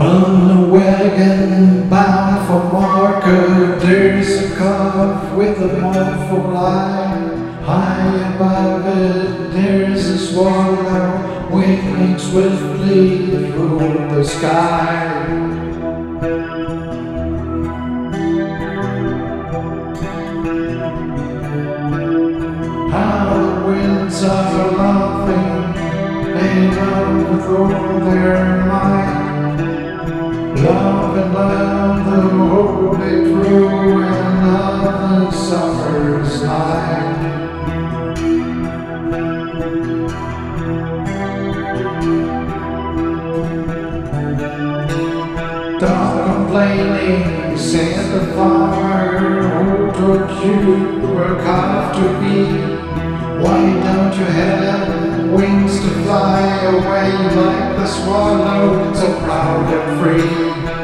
On a wagon bound for market, there's a calf with a mournful eye. High above it, there's a swallow winging swiftly through the sky. How the winds are laughing, they all their might. Love and love the whole day through another summer's night. Don't complaining, you were carved oh, to be. Why don't you have wings to fly away like the swallow, so proud and free?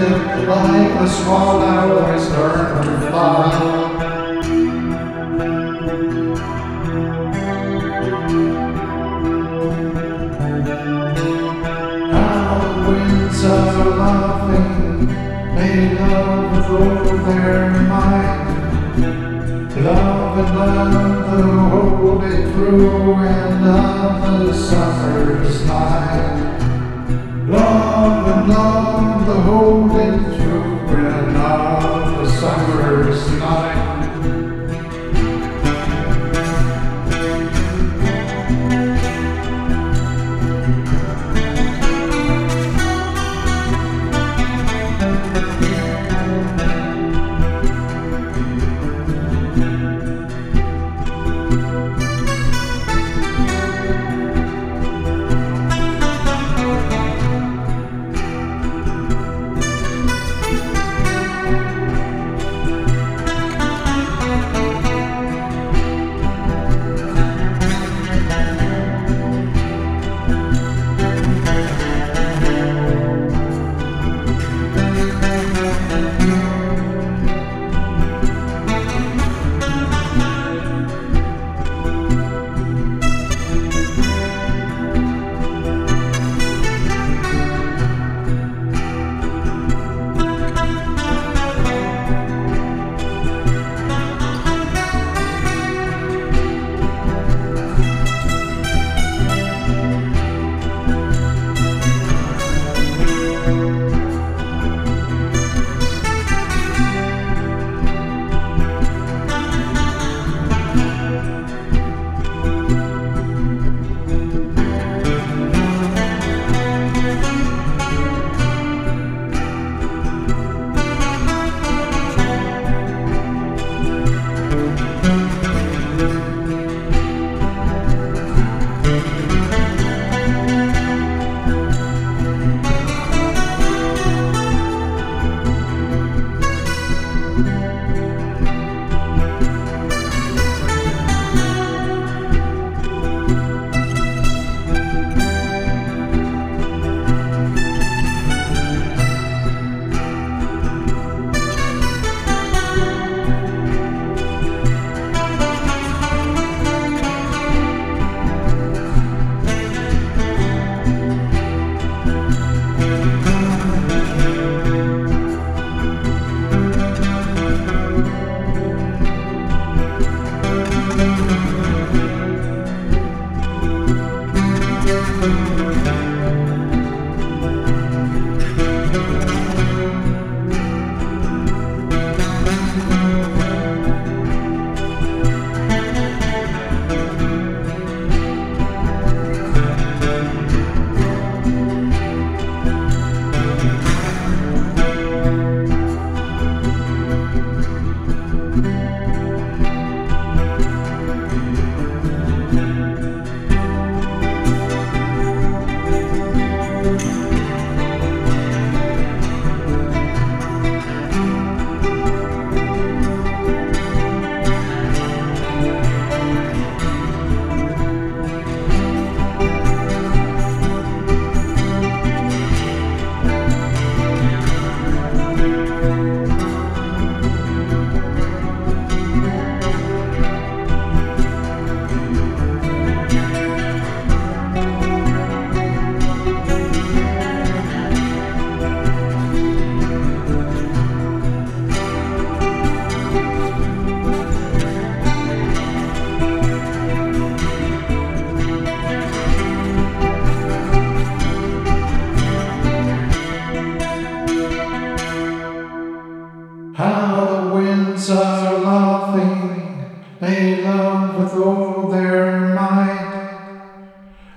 freedom like has learned to fly. Winds are laughing, they love with their might. Love and love the whole day through and love the summer's night. Love and love the whole day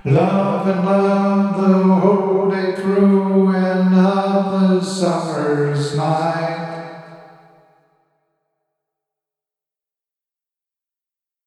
Love and love the whole day through and of the summer's night.